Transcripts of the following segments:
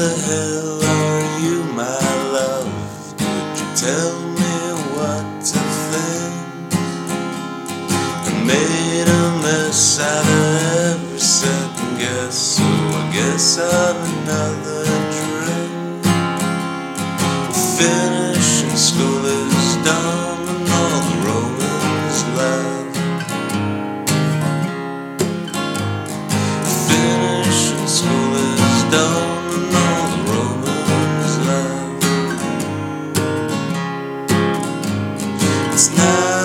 the hell are you, my love? Could you tell mess out of every second guess, so I guess I've another drink. Finishing school is done, and all the Romans left. Finishing school is done, and all the Romans left. It's not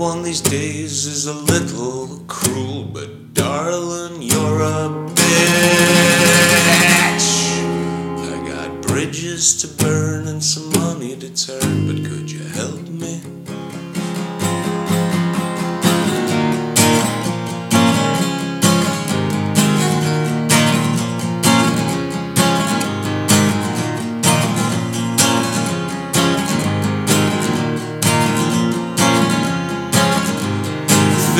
Everyone these days is a little cruel, but darling, you're a bitch. I got bridges to burn and some money to turn, but could you help me?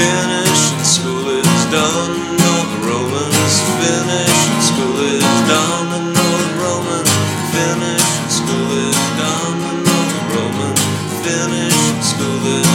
finish and school is done. No, the Romans finish and school is done. And no, the Romans finish and school is done. And no, the Romans finish and school is